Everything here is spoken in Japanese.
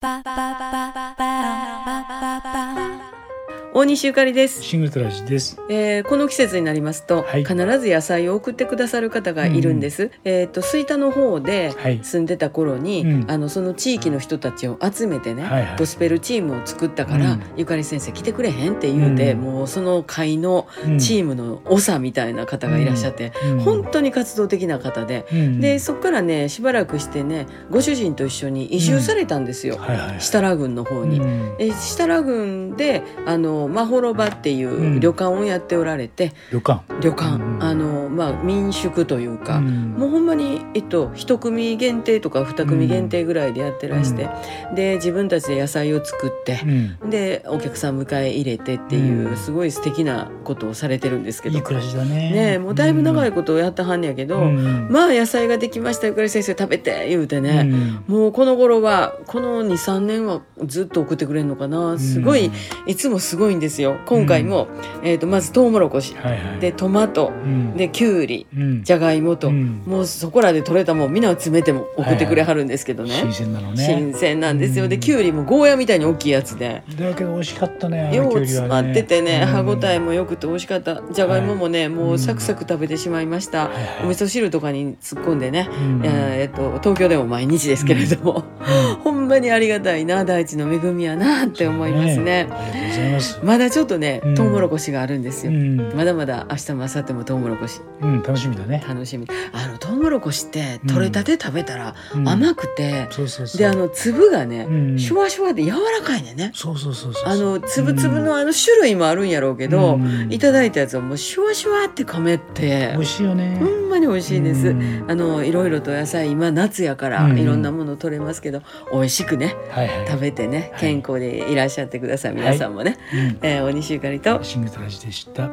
バババ 大西ゆかりです。シングルトラジです。えーこの季節になりますと、はい。必ず野菜を送ってくださる方がいるんです。えっ、と吹田の方ではい。住んでた頃に、うん。あのその地域の人たちを集めてね、はいはいゴスペルチームを作ったから、うん。ゆかり先生来てくれへんって言うて、うん。もうその会のうん。チームの長みたいな方がいらっしゃって、うん。本当に活動的な方で。うんでそこからねしばらくしてねご主人と一緒に移住されたんですよ、はいはい。設楽郡の方に。う設楽郡であのまほろばっていううん。旅館をやっておられて、旅館。旅館、うんあのまあ民宿というか、うん。もうほんまに、えっと、一組限定とか二組限定ぐらいでやってらして、で自分たちで野菜を作ってう、ん。でお客さん迎え入れてっていう、うん。すごい素敵なことをされてるんですけど。いい暮らしだね。ねえもうだいぶ長いこことをやったはんねやけど、うんまあ野菜ができましたゆかり先生食べて言うてね、うんもうこの頃はこの23年はずっと送ってくれるのかな。すごい、うん。いつもすごいんですよ。今回も、えー、とまずトウモロコシ。はいはい。でトマト。うん、できゅうりうん、じゃがいもと、うん。もうそこらで取れたもんみんな詰めても送ってくれはるんですけどね、新鮮なのね。新鮮なんですよ、でうん。きゅうりもゴーヤみたいに大きいやつで。だけど美味しかったね。よう詰まっててね、うん。歯ごたえもよくて美味しかった。じゃがいももね、もうサクサク食べてしまいました、はいはい。お味噌汁とかに突っ込んでね、うん。えーっと東京でも毎日ですけれども、ほんまにありがたいな大地の恵みやなって思いますね。ありがとうございます。まだちょっとねうん。トウモロコシがあるんですよ、うん、まだまだ明日も明後日もトウモロコシ。うん、楽しみだね。楽しみ。あのトウモロコシって取れたて食べたらうん。甘くて、そうそうそう。であの粒がね、うんシュワシュワで柔らかいねね。そうそうそうそう。あの粒々のあの種類もあるんやろうけど、うん。いただいたやつはもうシュワシュワって噛めて。美味しいよね。ほんまに美味しいです、うん。あのいろいろと野菜今夏やからうん。いろんなもの取れますけど、美味しくねはいはい。食べてねはい。健康でいらっしゃってください。皆さんもね、うん。えー、大西ゆかりと。シングラジでした。